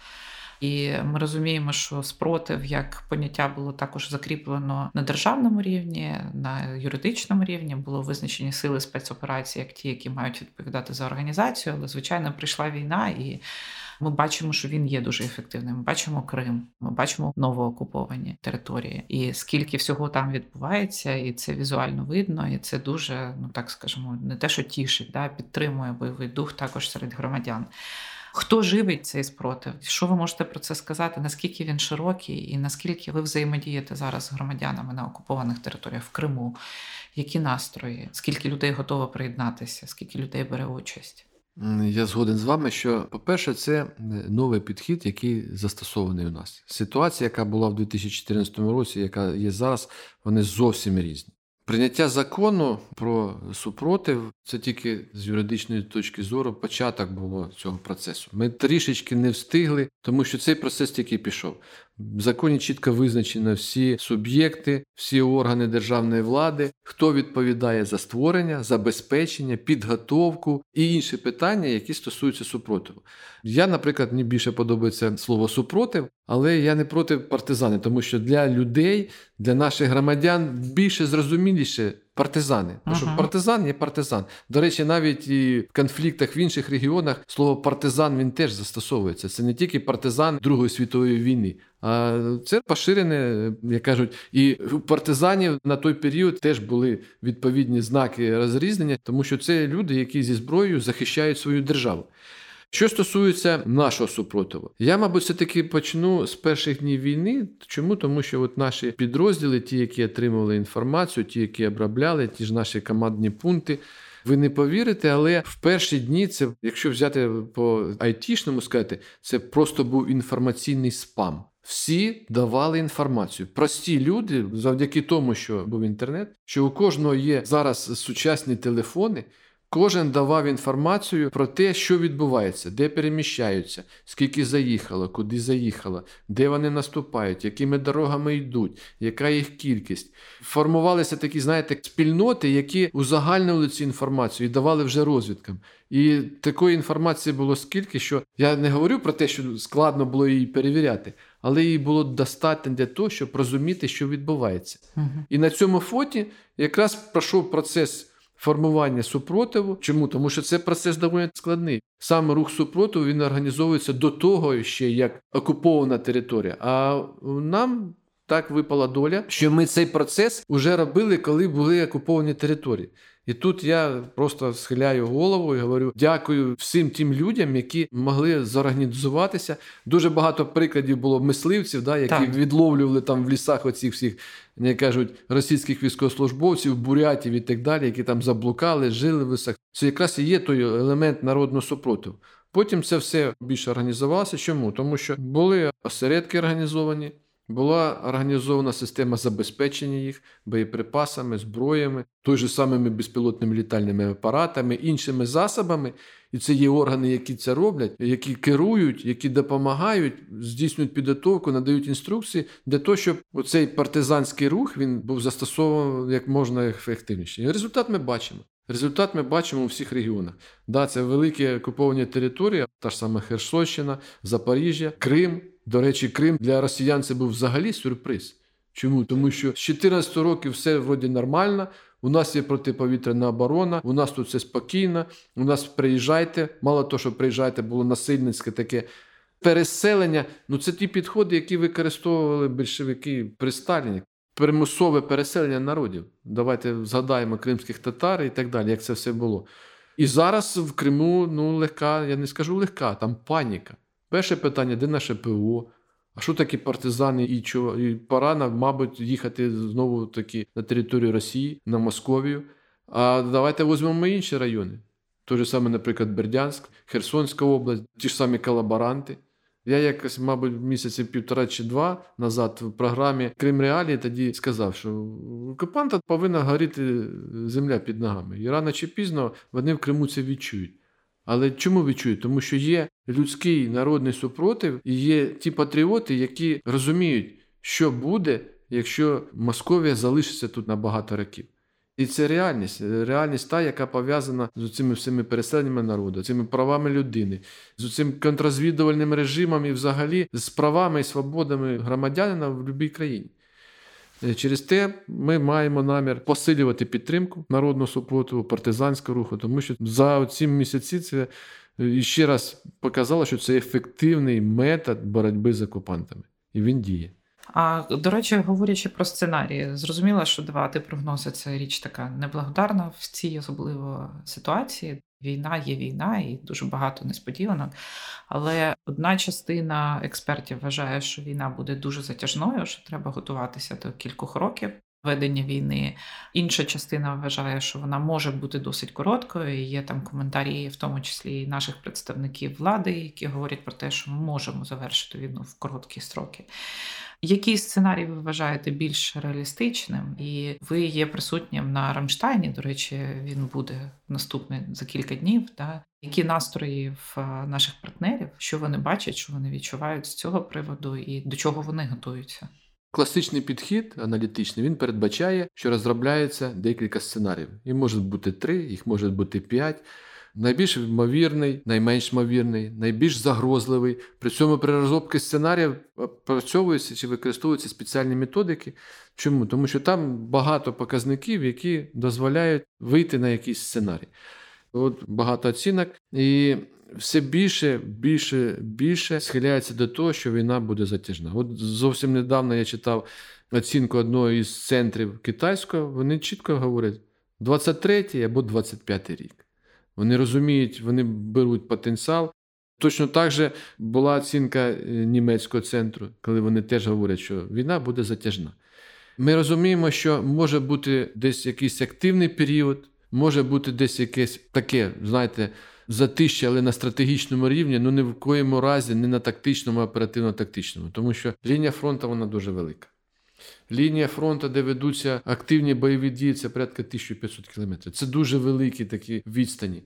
І ми розуміємо, що спротив як поняття було також закріплено на державному рівні, на юридичному рівні було визначені сили спецоперації, як ті, які мають відповідати за організацію. Але звичайно прийшла війна, і ми бачимо, що він є дуже ефективним. Ми бачимо Крим, ми бачимо новоокуповані території, і скільки всього там відбувається, і це візуально видно, і це дуже, ну так скажемо, не те, що тішить, да підтримує бойовий дух також серед громадян. Хто живить цей спротив? Що ви можете про це сказати? Наскільки він широкий, і наскільки ви взаємодієте зараз з громадянами на окупованих територіях в Криму? Які настрої? Скільки людей готово приєднатися? Скільки людей бере участь? Я згоден з вами, що, по-перше, це новий підхід, який застосований у нас. Ситуація, яка була в 2014 році, яка є зараз, вони зовсім різні. Прийняття закону про супротив це тільки з юридичної точки зору початок було цього процесу. Ми трішечки не встигли, тому що цей процес тільки пішов. В законі чітко визначено всі суб'єкти, всі органи державної влади, хто відповідає за створення, забезпечення, підготовку і інші питання, які стосуються супротиву. Я, наприклад, мені більше подобається слово супротив, але я не проти партизани, тому що для людей, для наших громадян більше зрозуміліше партизани. Тому що партизан є партизан. До речі, навіть і в конфліктах в інших регіонах слово партизан він теж застосовується. Це не тільки партизан Другої світової війни, а це поширене, як кажуть, і у партизанів на той період теж були відповідні знаки розрізнення, тому що це люди, які зі зброєю захищають свою державу. Що стосується нашого супротиву, я, мабуть, все-таки почну з перших днів війни. Чому? Тому що от наші підрозділи, ті, які отримували інформацію, ті, які обробляли, ті ж наші командні пункти. Ви не повірите, але в перші дні це, якщо взяти по айтішному сказати, це просто був інформаційний спам. Всі давали інформацію. Прості люди, завдяки тому, що був інтернет, що у кожного є зараз сучасні телефони. Кожен давав інформацію про те, що відбувається, де переміщаються, скільки заїхало, куди заїхало, де вони наступають, якими дорогами йдуть, яка їх кількість. Формувалися такі, знаєте, спільноти, які узагальнили цю інформацію і давали вже розвідкам. І такої інформації було скільки, що я не говорю про те, що складно було її перевіряти, але її було достатньо для того, щоб розуміти, що відбувається. Угу. І на цьому фоті якраз пройшов процес формування супротиву. Чому? Тому що це процес доволі складний. Саме рух супротиву він організовується до того, ще як окупована територія. А нам так випала доля, що ми цей процес вже робили, коли були окуповані території. І тут я просто схиляю голову і говорю: дякую всім тим людям, які могли зорганізуватися. Дуже багато прикладів було мисливців, да, які так. відловлювали там в лісах оцих всіх, як кажуть, російських військовослужбовців, бурятів і так далі, які там заблукали, жили в лісах. Це якраз і є той елемент народного супротиву. Потім це все більше організувалося. Чому? Тому що були осередки організовані. Була організована система забезпечення їх боєприпасами, зброями, той же самими безпілотними літальними апаратами, іншими засобами. І це є органи, які це роблять, які керують, які допомагають, здійснюють підготовку, надають інструкції для того, щоб оцей партизанський рух він був застосований як можна ефективніше. І результат ми бачимо. Результат ми бачимо у всіх регіонах. Да, Це великі окуповані території, та ж сама Херсонщина, Запоріжжя, Крим До речі, Крим для росіян це був взагалі сюрприз. Чому? Тому що з 14 років все вроді нормально. У нас є протиповітряна оборона, у нас тут все спокійно. У нас приїжджайте. Мало того, що приїжджайте, було насильницьке таке переселення. Ну це ті підходи, які використовували більшовики при Сталіні. Примусове переселення народів. Давайте згадаємо кримських татар і так далі, як це все було. І зараз в Криму ну легка, я не скажу легка, там паніка. Перше питання: де наше ПО? А що такі партизани і чого? І пора мабуть, їхати знову таки на територію Росії, на Московію. А давайте візьмемо інші райони. Той же саме, наприклад, Бердянськ, Херсонська область, ті ж самі колаборанти. Я якось, мабуть, місяці півтора чи два назад в програмі Крим Реалії тоді сказав, що окупанта повинна горіти земля під ногами. І рано чи пізно вони в Криму це відчують. Але чому відчують? Тому що є людський народний супротив і є ті патріоти, які розуміють, що буде, якщо Московія залишиться тут на багато років. І це реальність, реальність та, яка пов'язана з цими всіми переселеннями народу, цими правами людини, з цим контррозвідувальним режимом і взагалі з правами і свободами громадянина в будь-якій країні. Е, Через те ми маємо намір посилювати підтримку народного супротиву, партизанського руху, тому що за ці місяці це е, ще раз показало, що це ефективний метод боротьби з окупантами, і він діє. А до речі, говорячи про сценарії, зрозуміло, що давати прогнози це річ така неблагодарна в цій особливо ситуації. Війна є війна і дуже багато несподіванок. Але одна частина експертів вважає, що війна буде дуже затяжною, що треба готуватися до кількох років ведення війни. Інша частина вважає, що вона може бути досить короткою. І Є там коментарі, в тому числі і наших представників влади, які говорять про те, що ми можемо завершити війну в короткі строки. Який сценарій ви вважаєте більш реалістичним? І ви є присутнім на Рамштайні. До речі, він буде наступний за кілька днів. Да? Які настрої в наших партнерів, що вони бачать, що вони відчувають з цього приводу, і до чого вони готуються? Класичний підхід аналітичний він передбачає, що розробляється декілька сценаріїв. Їх може бути три, їх може бути п'ять. Найбільш ймовірний, найменш ймовірний, найбільш загрозливий. При цьому при розробці сценаріїв опрацьовуються чи використовуються спеціальні методики. Чому? Тому що там багато показників, які дозволяють вийти на якийсь сценарій. От багато оцінок, і все більше, більше, більше схиляється до того, що війна буде затяжна. От зовсім недавно я читав оцінку одного із центрів китайського. Вони чітко говорять: 23 або 25 рік. Вони розуміють, вони беруть потенціал. Точно так же була оцінка е, німецького центру, коли вони теж говорять, що війна буде затяжна. Ми розуміємо, що може бути десь якийсь активний період, може бути десь якесь таке, знаєте, затище, але на стратегічному рівні, ну ні в коєму разі не на тактичному, а оперативно-тактичному, тому що лінія фронту вона дуже велика. Лінія фронту, де ведуться активні бойові дії, це порядка 1500 кілометрів. Це дуже великі такі відстані.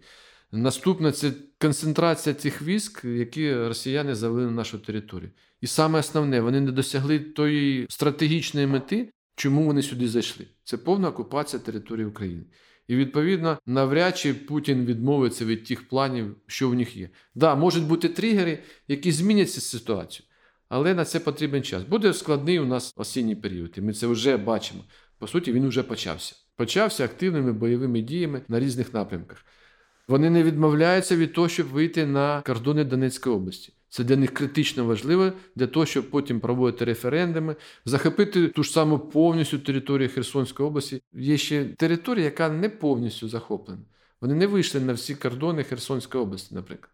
Наступне це концентрація тих військ, які росіяни завели на нашу територію. І саме основне, вони не досягли тої стратегічної мети, чому вони сюди зайшли. Це повна окупація території України. І відповідно, навряд чи Путін відмовиться від тих планів, що в них є. Да, можуть бути тригери, які змінять цю ситуацію, але на це потрібен час. Буде складний у нас осінній період, і ми це вже бачимо. По суті, він вже почався. Почався активними бойовими діями на різних напрямках. Вони не відмовляються від того, щоб вийти на кордони Донецької області. Це для них критично важливо для того, щоб потім проводити референдуми, захопити ту ж саму повністю територію Херсонської області. Є ще територія, яка не повністю захоплена. Вони не вийшли на всі кордони Херсонської області, наприклад.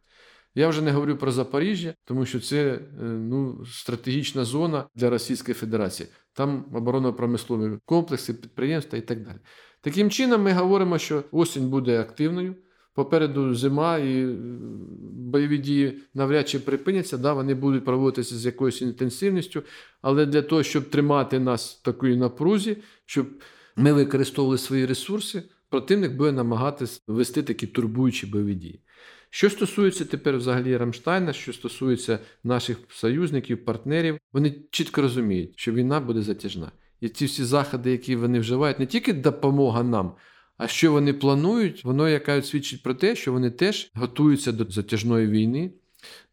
Я вже не говорю про Запоріжжя, тому що це ну, стратегічна зона для Російської Федерації. Там оборонно-промислові комплекси, підприємства і так далі. Таким чином, ми говоримо, що осінь буде активною. Попереду зима і бойові дії навряд чи припиняться, да, вони будуть проводитися з якоюсь інтенсивністю, але для того, щоб тримати нас в такій напрузі, щоб ми використовували свої ресурси, противник буде намагатись вести такі турбуючі бойові дії. Що стосується тепер взагалі Рамштайна, що стосується наших союзників, партнерів, вони чітко розуміють, що війна буде затяжна. І ці всі заходи, які вони вживають, не тільки допомога нам. А що вони планують, воно яка свідчить про те, що вони теж готуються до затяжної війни,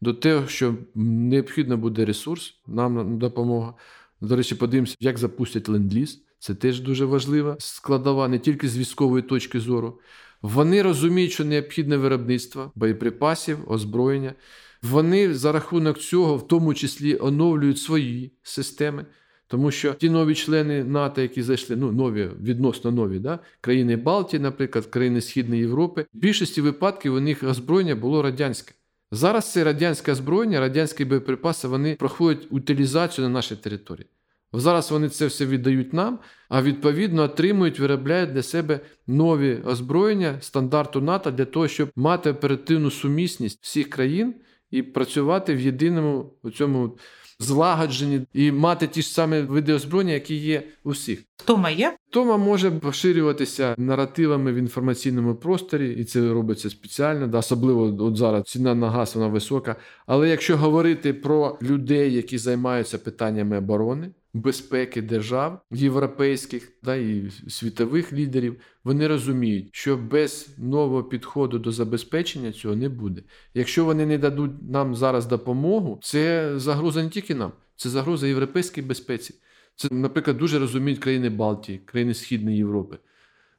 до того, що необхідно буде ресурс, нам допомога. До речі, подивимося, як запустять ленд-ліз. Це теж дуже важлива складова, не тільки з військової точки зору. Вони розуміють, що необхідне виробництво боєприпасів, озброєння. Вони за рахунок цього, в тому числі, оновлюють свої системи. Тому що ті нові члени НАТО, які зайшли, ну нові, відносно нові, да? країни Балтії, наприклад, країни Східної Європи, в більшості випадків у них озброєння було радянське. Зараз це радянське озброєння, радянські боєприпаси, вони проходять утилізацію на нашій території. Зараз вони це все віддають нам, а відповідно отримують, виробляють для себе нові озброєння стандарту НАТО для того, щоб мати оперативну сумісність всіх країн і працювати в єдиному цьому злагоджені і мати ті ж самі види озброєння, які є у всіх. Втома є? Втома може поширюватися наративами в інформаційному просторі, і це робиться спеціально, да, особливо от зараз ціна на газ вона висока. Але якщо говорити про людей, які займаються питаннями оборони, безпеки держав європейських да, і світових лідерів, вони розуміють, що без нового підходу до забезпечення цього не буде. Якщо вони не дадуть нам зараз допомогу, це загроза не тільки нам, це загроза європейській безпеці. Це, наприклад, дуже розуміють країни Балтії, країни Східної Європи.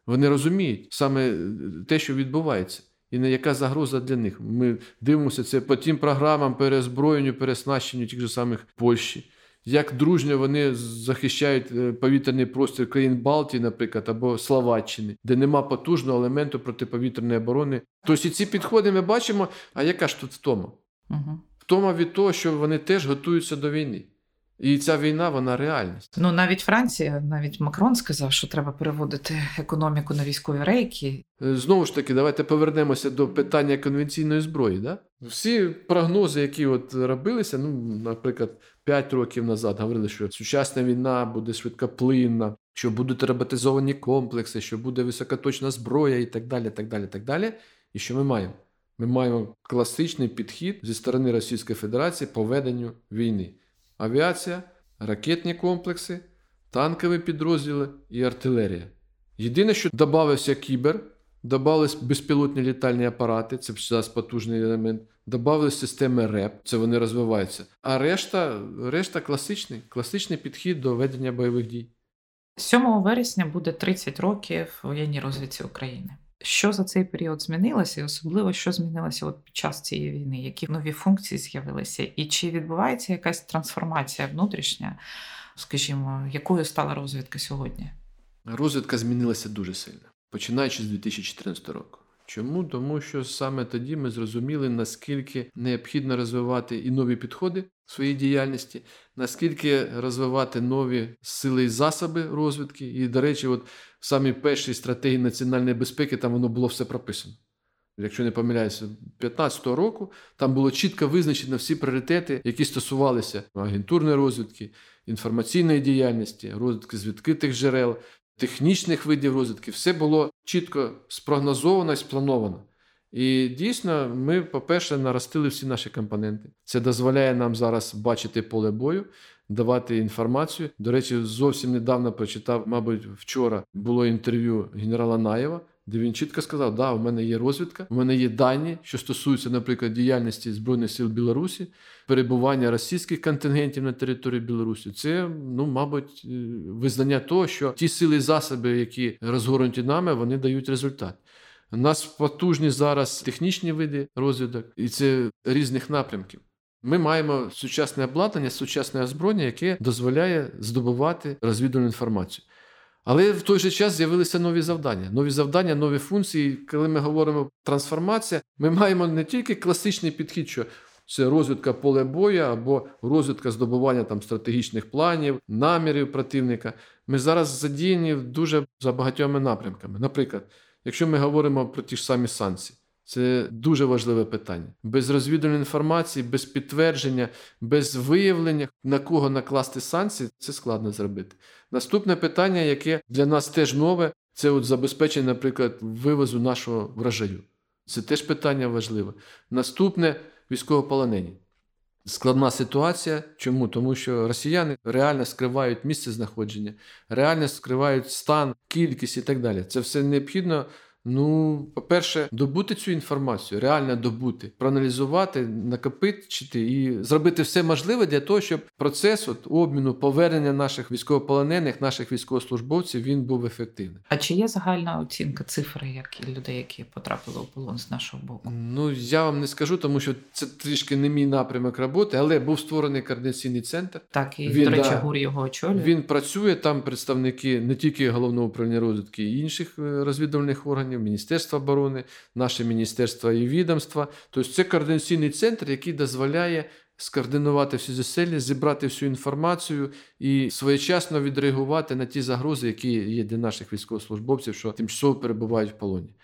Вони розуміють саме те, що відбувається. І не яка загроза для них. Ми дивимося це по тим програмам перезброєнню, переснащенню тих же самих Польщі як дружньо вони захищають е, повітряний простір країн Балтії, наприклад, або Словаччини, де нема потужного елементу протиповітряної оборони. Тобто ці підходи ми бачимо. А яка ж тут втома? Угу. Втома від того, що вони теж готуються до війни. І ця війна, вона реальність. Ну навіть Франція, навіть Макрон сказав, що треба переводити економіку на військові рейки. Е, знову ж таки, давайте повернемося до питання конвенційної зброї. Да? Всі прогнози, які от робилися, ну, наприклад, 5 років назад говорили, що сучасна війна буде швидкоплинна, що будуть роботизовані комплекси, що буде високоточна зброя і так далі. так далі, так далі. І що ми маємо? Ми маємо класичний підхід зі сторони Російської Федерації по веденню війни авіація, ракетні комплекси, танкові підрозділи і артилерія. Єдине, що додався кібер, додались безпілотні літальні апарати, це зараз потужний елемент, додали системи РЕП, це вони розвиваються. А решта решта класичний, класичний підхід до ведення бойових дій. 7 вересня буде 30 років воєнній розвідці України. Що за цей період змінилося, і особливо що змінилося от під час цієї війни? Які нові функції з'явилися, і чи відбувається якась трансформація внутрішня, скажімо, якою стала розвідка сьогодні? Розвідка змінилася дуже сильно, починаючи з 2014 року. Чому? Тому що саме тоді ми зрозуміли, наскільки необхідно розвивати і нові підходи в своїй діяльності, наскільки розвивати нові сили і засоби розвідки. І, до речі, от в самій першій стратегії національної безпеки там воно було все прописано. Якщо не помиляюся, 2015 року там було чітко визначено всі пріоритети, які стосувалися агентурної розвідки, інформаційної діяльності, розвідки з відкритих джерел, технічних видів розвідки, все було чітко спрогнозовано і сплановано. І дійсно, ми, по-перше, наростили всі наші компоненти. Це дозволяє нам зараз бачити поле бою, давати інформацію. До речі, зовсім недавно прочитав, мабуть, вчора було інтерв'ю генерала Наєва де він чітко сказав, да, у мене є розвідка, у мене є дані, що стосуються, наприклад, діяльності Збройних сил Білорусі, перебування російських контингентів на території Білорусі. Це, ну, мабуть, е, визнання того, що ті сили і засоби, які розгорнуті нами, вони дають результат. У нас потужні зараз технічні види розвідок, і це різних напрямків. Ми маємо сучасне обладнання, сучасне озброєння, яке дозволяє здобувати розвідувальну інформацію. Але в той же час з'явилися нові завдання. Нові завдання, нові функції. Коли ми говоримо трансформація, ми маємо не тільки класичний підхід, що це розвідка поле бою або розвідка здобування там стратегічних планів, намірів противника. Ми зараз задіяні дуже за багатьма напрямками. Наприклад, якщо ми говоримо про ті ж самі санкції. Це дуже важливе питання. Без розвідувальної інформації, без підтвердження, без виявлення, на кого накласти санкції, це складно зробити. Наступне питання, яке для нас теж нове, це от забезпечення, наприклад, вивозу нашого врожаю. Це теж питання важливе. Наступне військовополонені. Складна ситуація. Чому? Тому що росіяни реально скривають місце знаходження, реально скривають стан, кількість і так далі. Це все необхідно Ну, по-перше, добути цю інформацію, реально добути, проаналізувати, накопичити і зробити все можливе для того, щоб процес от, обміну повернення наших військовополонених, наших військовослужбовців він був ефективним. А чи є загальна оцінка цифри, як людей, які потрапили у полон з нашого боку? Ну я вам не скажу, тому що це трішки не мій напрямок роботи, але був створений координаційний центр. Так, і він, до речі, да, гур його очолює. Він працює там. Представники не тільки головного управління розвідки і інших е, розвідувальних органів, Міністерства оборони, наше міністерство і відомства. Тобто це координаційний центр, який дозволяє. Скоординувати всі зусилля, зібрати всю інформацію і своєчасно відреагувати на ті загрози, які є для наших військовослужбовців, що тимчасово перебувають в полоні.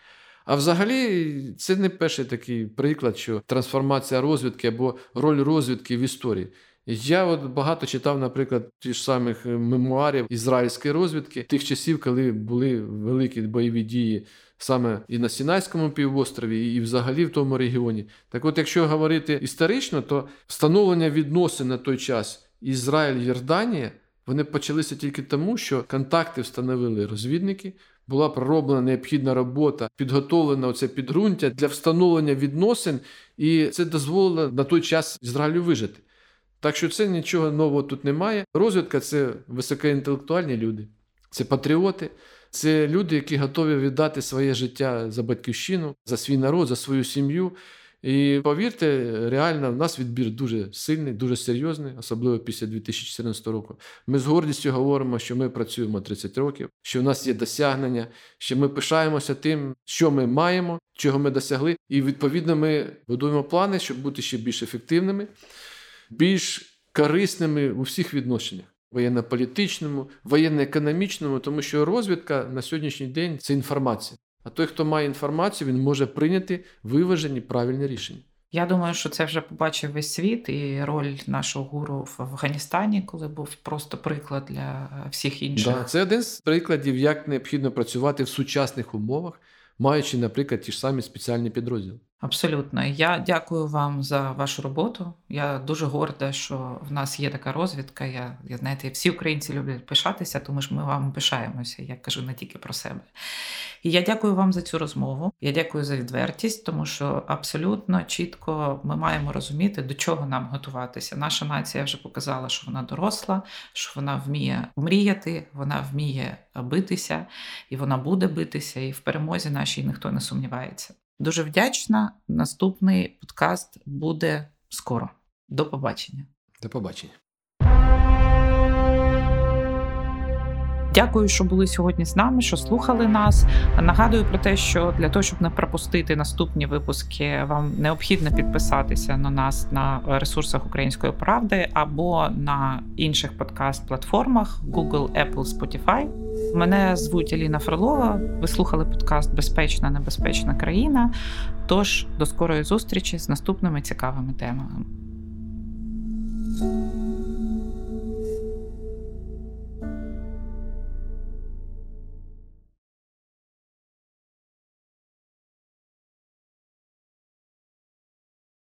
А взагалі, це не перший такий приклад, що трансформація розвідки або роль розвідки в історії. Я от багато читав, наприклад, ті ж самих мемуарів ізраїльської розвідки тих часів, коли були великі бойові дії саме і на Сінайському півострові, і взагалі в тому регіоні. Так от, якщо говорити історично, то встановлення відносин на той час Ізраїль-Йорданія вони почалися тільки тому, що контакти встановили розвідники. Була пророблена необхідна робота, підготовлена оце підґрунтя для встановлення відносин, і це дозволило на той час Ізраїлю вижити. Так що це нічого нового тут немає. Розвідка це високоінтелектуальні люди, це патріоти, це люди, які готові віддати своє життя за батьківщину, за свій народ, за свою сім'ю. І повірте, реально в нас відбір дуже сильний, дуже серйозний, особливо після 2014 року. Ми з гордістю говоримо, що ми працюємо 30 років, що в нас є досягнення, що ми пишаємося тим, що ми маємо, чого ми досягли. І відповідно ми будуємо плани, щоб бути ще більш ефективними, більш корисними у всіх відношеннях. Воєнно-політичному, воєнно-економічному, тому що розвідка на сьогоднішній день це інформація. А той, хто має інформацію, він може прийняти виважені правильні рішення. Я думаю, що це вже побачив весь світ, і роль нашого гуру в Афганістані, коли був просто приклад для всіх інших. Да, Це один з прикладів, як необхідно працювати в сучасних умовах, маючи, наприклад, ті ж самі спеціальні підрозділи. Абсолютно, я дякую вам за вашу роботу. Я дуже горда, що в нас є така розвідка. Я, я знаєте, всі українці люблять пишатися, тому що ми вам пишаємося. Я кажу не тільки про себе. І я дякую вам за цю розмову. Я дякую за відвертість, тому що абсолютно чітко ми маємо розуміти, до чого нам готуватися. Наша нація вже показала, що вона доросла, що вона вміє мріяти, вона вміє битися, і вона буде битися. І в перемозі нашій ніхто не сумнівається. Дуже вдячна. Наступний подкаст буде скоро. До побачення. До побачення. Дякую, що були сьогодні з нами, що слухали нас. Нагадую про те, що для того, щоб не пропустити наступні випуски, вам необхідно підписатися на нас на ресурсах Української правди або на інших подкаст-платформах Google, Apple, Spotify. Мене звуть Аліна Фролова. Ви слухали подкаст Безпечна, небезпечна країна. Тож до скорої зустрічі з наступними цікавими темами.